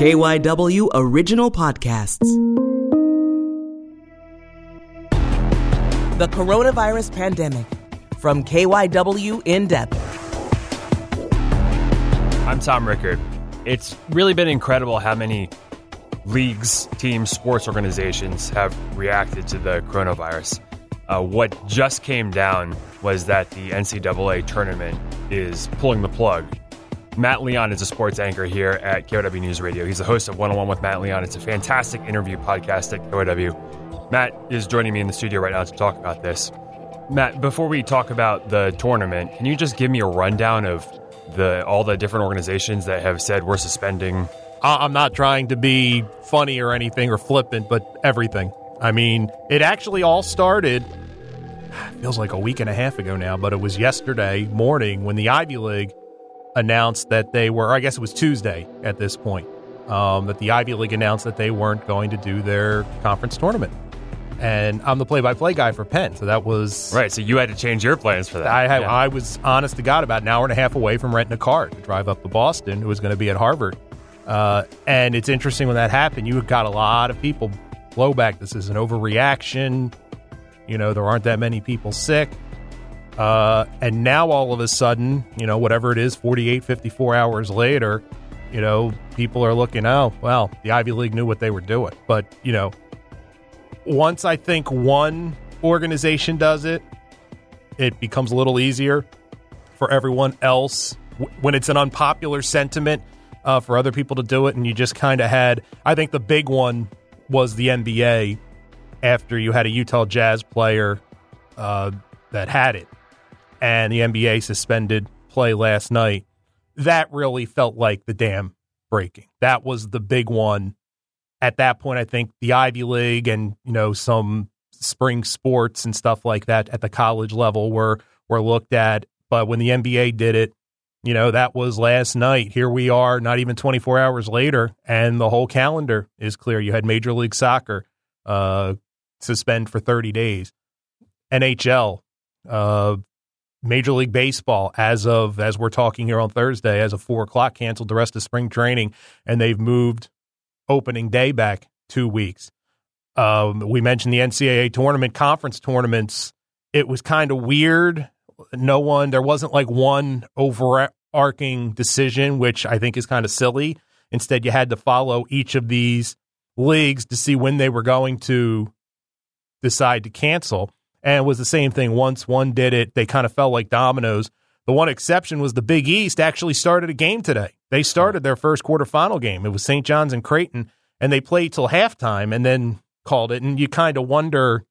KYW Original Podcasts. The Coronavirus Pandemic from KYW In Depth. I'm Tom Rickard. It's really been incredible how many leagues, teams, sports organizations have reacted to the coronavirus. Uh, what just came down was that the NCAA tournament is pulling the plug. Matt Leon is a sports anchor here at KYW News Radio. He's the host of One on One with Matt Leon. It's a fantastic interview podcast at KYW. Matt is joining me in the studio right now to talk about this. Matt, before we talk about the tournament, can you just give me a rundown of the all the different organizations that have said we're suspending? I'm not trying to be funny or anything or flippant, but everything. I mean, it actually all started feels like a week and a half ago now, but it was yesterday morning when the Ivy League announced that they were, I guess it was Tuesday at this point, um, that the Ivy League announced that they weren't going to do their conference tournament. And I'm the play-by-play guy for Penn, so that was right. So you had to change your plans for that. I have, yeah. I was honest to God about an hour and a half away from renting a car to drive up to Boston, who was going to be at Harvard. Uh, and it's interesting when that happened. You got a lot of people blowback. This is an overreaction. You know, there aren't that many people sick. Uh, and now all of a sudden, you know, whatever it is, 48, 54 hours later, you know, people are looking, oh, well, the Ivy League knew what they were doing. But, you know, once I think one organization does it, it becomes a little easier for everyone else when it's an unpopular sentiment uh, for other people to do it. And you just kind of had, I think the big one was the NBA after you had a Utah Jazz player uh, that had it and the NBA suspended play last night. That really felt like the dam breaking. That was the big one at that point, I think the Ivy League and you know some spring sports and stuff like that at the college level were were looked at. But when the NBA did it, you know that was last night. Here we are, not even 24 hours later, and the whole calendar is clear. You had Major League Soccer uh, suspend for 30 days, NHL. Uh, Major League Baseball, as of as we're talking here on Thursday, as of four o'clock, canceled the rest of spring training, and they've moved opening day back two weeks. Um, we mentioned the NCAA tournament, conference tournaments. It was kind of weird. No one, there wasn't like one overarching decision, which I think is kind of silly. Instead, you had to follow each of these leagues to see when they were going to decide to cancel. And it was the same thing. Once one did it, they kind of fell like dominoes. The one exception was the Big East actually started a game today. They started their first quarterfinal game. It was St. John's and Creighton, and they played till halftime and then called it. And you kind of wonder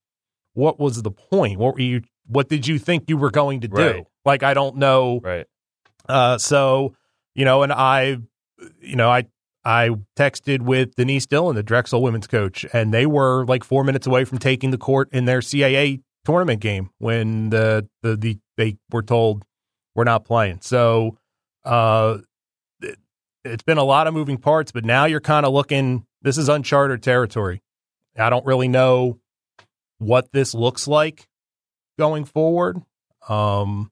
what was the point? What were you? What did you think you were going to do? Right. Like I don't know. Right. Uh, so you know, and I, you know, I I texted with Denise Dillon, the Drexel women's coach, and they were like four minutes away from taking the court in their CAA tournament game when the the, the they were told we're not playing. So uh, it's been a lot of moving parts, but now you're kind of looking. This is uncharted territory. I don't really know what this looks like going forward. Um,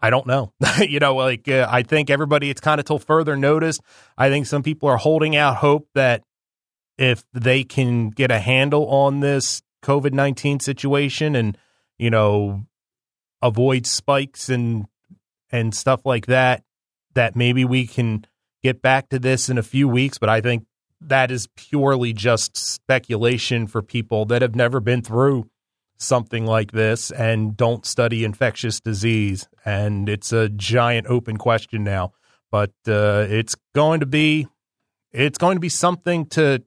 I don't know. you know, like uh, I think everybody, it's kind of till further notice. I think some people are holding out hope that if they can get a handle on this COVID 19 situation and, you know, avoid spikes and, and stuff like that, that maybe we can get back to this in a few weeks, but I think that is purely just speculation for people that have never been through something like this and don't study infectious disease. And it's a giant open question now, but uh, it's going to be it's going to be something to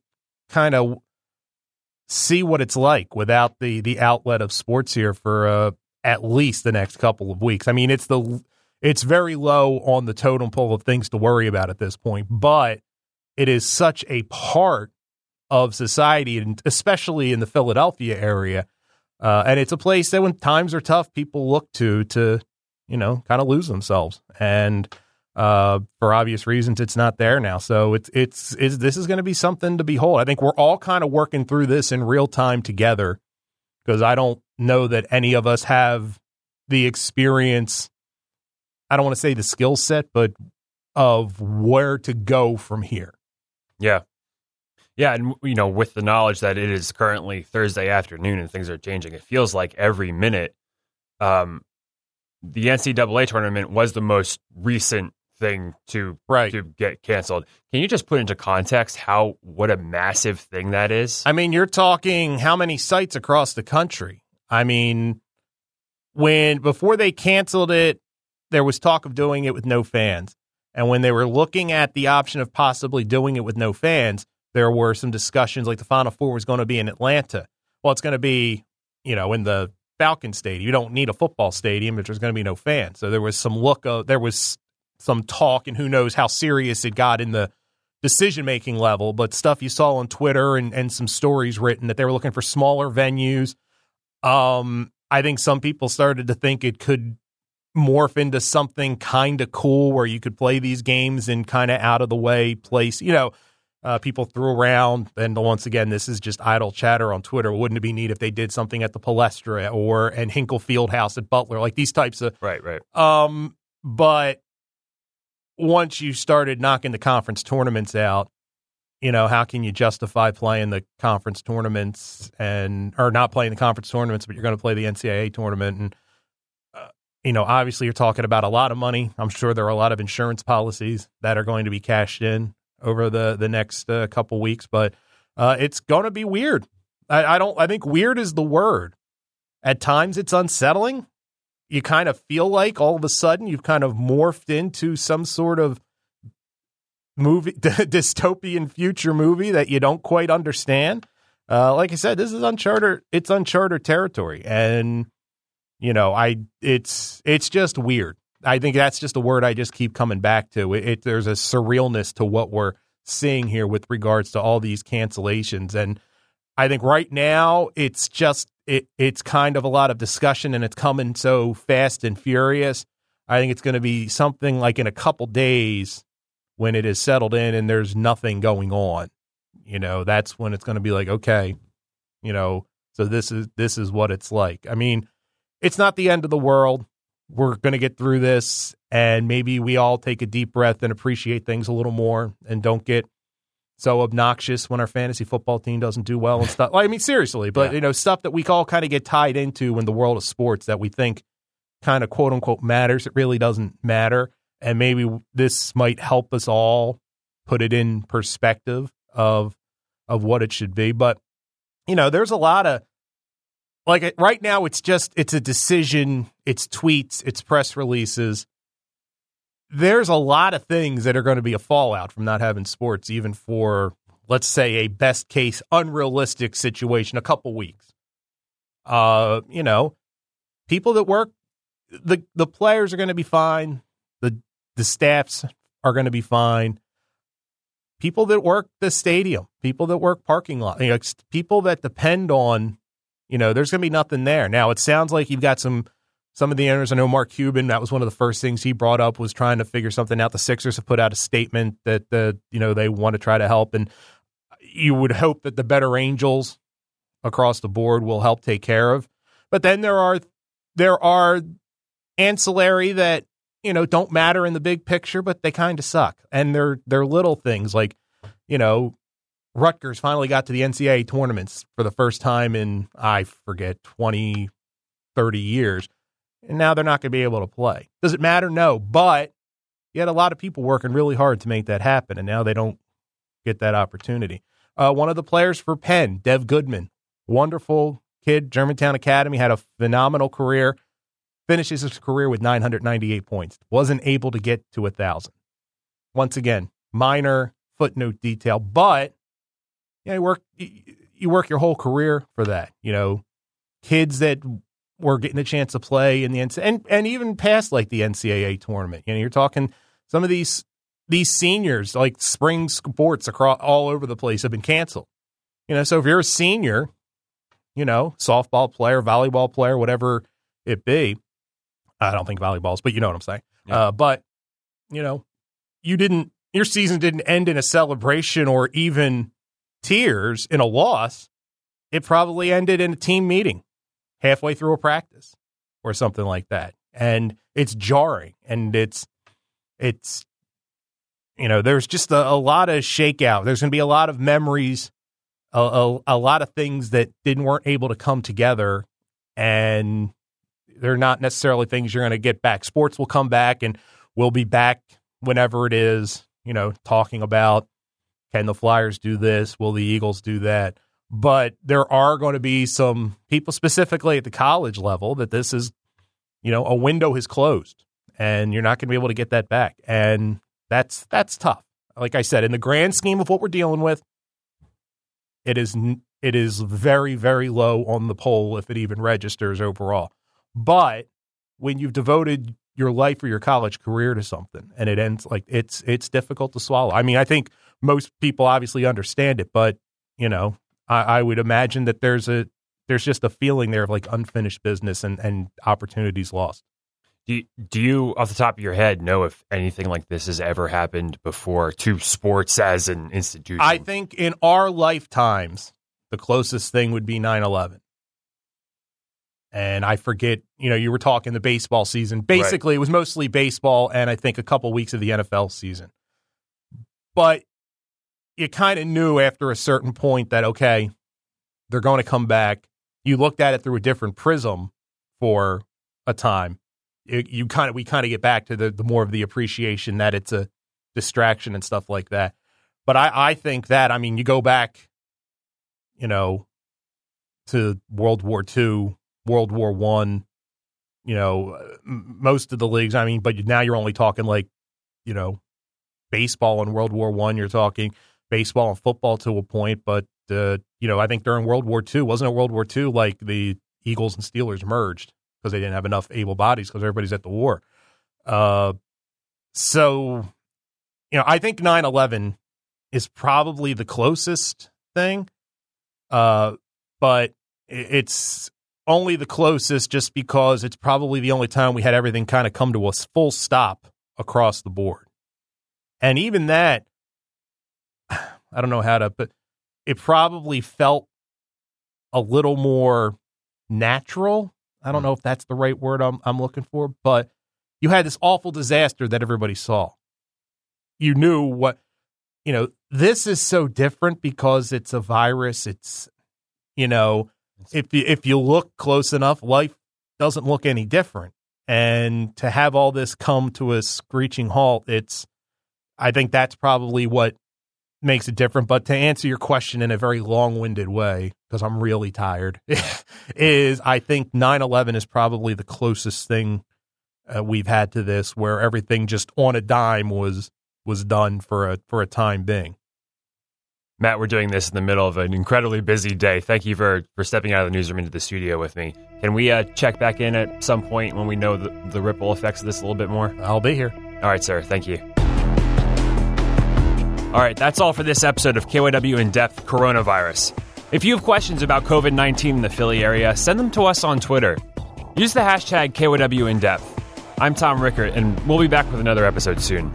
kind of see what it's like without the the outlet of sports here for uh, at least the next couple of weeks. I mean, it's the it's very low on the totem pole of things to worry about at this point, but it is such a part of society, and especially in the Philadelphia area. Uh, and it's a place that when times are tough, people look to to you know kind of lose themselves. And uh, for obvious reasons, it's not there now. So it's it's, it's this is going to be something to behold. I think we're all kind of working through this in real time together because I don't know that any of us have the experience I don't want to say the skill set, but of where to go from here. Yeah. Yeah, and you know, with the knowledge that it is currently Thursday afternoon and things are changing, it feels like every minute um the NCAA tournament was the most recent thing to Right. to get canceled. Can you just put into context how what a massive thing that is? I mean, you're talking how many sites across the country? I mean, when before they canceled it, there was talk of doing it with no fans. And when they were looking at the option of possibly doing it with no fans, there were some discussions like the Final Four was going to be in Atlanta. Well, it's going to be, you know, in the Falcon Stadium. You don't need a football stadium if there's going to be no fans. So there was some look of, there was some talk, and who knows how serious it got in the decision making level, but stuff you saw on Twitter and, and some stories written that they were looking for smaller venues. Um, I think some people started to think it could morph into something kind of cool where you could play these games in kind of out of the way place. You know, uh, people threw around, and once again, this is just idle chatter on Twitter. Wouldn't it be neat if they did something at the Palestra or and Hinkle Fieldhouse at Butler, like these types of right, right. um, but once you started knocking the conference tournaments out, you know, how can you justify playing the conference tournaments and or not playing the conference tournaments, but you're going to play the NCAA tournament and uh, you know, obviously you're talking about a lot of money. I'm sure there are a lot of insurance policies that are going to be cashed in over the the next uh, couple weeks, but uh, it's going to be weird. I, I don't. I think weird is the word. At times, it's unsettling you kind of feel like all of a sudden you've kind of morphed into some sort of movie dystopian future movie that you don't quite understand. Uh, like i said this is uncharted it's uncharted territory and you know i it's it's just weird. I think that's just a word i just keep coming back to. It, it there's a surrealness to what we're seeing here with regards to all these cancellations and i think right now it's just it, it's kind of a lot of discussion and it's coming so fast and furious. I think it's going to be something like in a couple days when it is settled in and there's nothing going on. You know, that's when it's going to be like, okay, you know, so this is this is what it's like. I mean, it's not the end of the world. We're going to get through this and maybe we all take a deep breath and appreciate things a little more and don't get so obnoxious when our fantasy football team doesn't do well and stuff. Well, I mean, seriously, but Yeah. you know, stuff that we all kind of get tied into in the world of sports that we think kind of quote unquote matters. It really doesn't matter, and maybe this might help us all put it in perspective of of what it should be. But you know, there's a lot of like right now, it's just it's a decision, it's tweets, it's press releases there's a lot of things that are going to be a fallout from not having sports, even for let's say a best case unrealistic situation, a couple weeks. Uh, you know, people that work the the players are going to be fine. The the staffs are going to be fine. People that work the stadium, people that work parking lot, you know, people that depend on, you know, there's going to be nothing there. Now it sounds like you've got some some of the owners. I know Mark Cuban. That was one of the first things he brought up was trying to figure something out. The Sixers have put out a statement that the you know they want to try to help, and you would hope that the better angels across the board will help take care of. But then there are there are ancillary that you know don't matter in the big picture, but they kind of suck, and they're they're little things like you know Rutgers finally got to the NCAA tournaments for the first time in I forget 20 30 years and now they're not going to be able to play. Does it matter? No, but you had a lot of people working really hard to make that happen, and now they don't get that opportunity. Uh, one of the players for Penn, Dev Goodman, wonderful kid, Germantown Academy, had a phenomenal career. Finishes his career with 998 points. Wasn't able to get to a thousand. Once again, minor footnote detail, but you, know, you work you work your whole career for that. You know, kids that were getting a chance to play in the NCAA and, and even past like the NCAA tournament. You know, you're talking some of these these seniors, like spring sports across all over the place, have been canceled. You know, so if you're a senior, you know, softball player, volleyball player, whatever it be, I don't think volleyballs, but you know what I'm saying. Yeah. Uh, but you know, you didn't your season didn't end in a celebration or even tears in a loss. It probably ended in a team meeting halfway through a practice or something like that. And it's jarring and it's it's you know, there's just a, a lot of shakeout. There's going to be a lot of memories, a, a, a lot of things that didn't weren't able to come together, and they're not necessarily things you're going to get back. Sports will come back, and we'll be back whenever it is. You know, talking about can the Flyers do this? Will the Eagles do that? But there are going to be some people specifically at the college level that this is, you know, a window has closed and you're not going to be able to get that back. And that's that's tough. Like I said, in the grand scheme of what we're dealing with, it is it is very very low on the poll if it even registers overall. But when you've devoted your life or your college career to something and it ends like it's it's difficult to swallow. I mean, I think most people obviously understand it, but you know, I, I would imagine that there's a there's just a feeling there of like unfinished business and, and opportunities lost. Do you, do you, off the top of your head, know if anything like this has ever happened before to sports as an institution? I think in our lifetimes, the closest thing would be 9 11. And I forget, you know, you were talking the baseball season. Basically, right. it was mostly baseball and I think a couple weeks of the NFL season. But you kind of knew after a certain point that, okay, they're going to come back. You looked at it through a different prism for a time it, you kind of we kind of get back to the, the more of the appreciation that it's a distraction and stuff like that. But I, I think that I mean you go back, you know, to World War II, World War One, you know, most of the leagues. I mean, but now you're only talking like, you know, baseball in World War One. You're talking baseball and football to a point, but uh, you know, I think during World War II, wasn't it World War II like the Eagles and Steelers merged? because they didn't have enough able bodies because everybody's at the war. Uh, so, you know, I think 9 11 is probably the closest thing, uh, but it's only the closest just because it's probably the only time we had everything kind of come to a full stop across the board. And even that, I don't know how to, but it probably felt a little more natural I don't hmm. know if that's the right word I'm, I'm looking for, but you had this awful disaster that everybody saw. You knew what, you know, this is so different because it's a virus. It's, you know, if you, if you look close enough, life doesn't look any different. And to have all this come to a screeching halt, it's, I think that's probably what makes it different. But to answer your question in a very long winded way, because I'm really tired, is I think 9 11 is probably the closest thing uh, we've had to this where everything just on a dime was was done for a for a time being. Matt, we're doing this in the middle of an incredibly busy day. Thank you for, for stepping out of the newsroom into the studio with me. Can we uh, check back in at some point when we know the, the ripple effects of this a little bit more? I'll be here. All right, sir. Thank you. All right, that's all for this episode of KYW In Depth Coronavirus. If you have questions about COVID 19 in the Philly area, send them to us on Twitter. Use the hashtag KYW In Depth. I'm Tom Rickert, and we'll be back with another episode soon.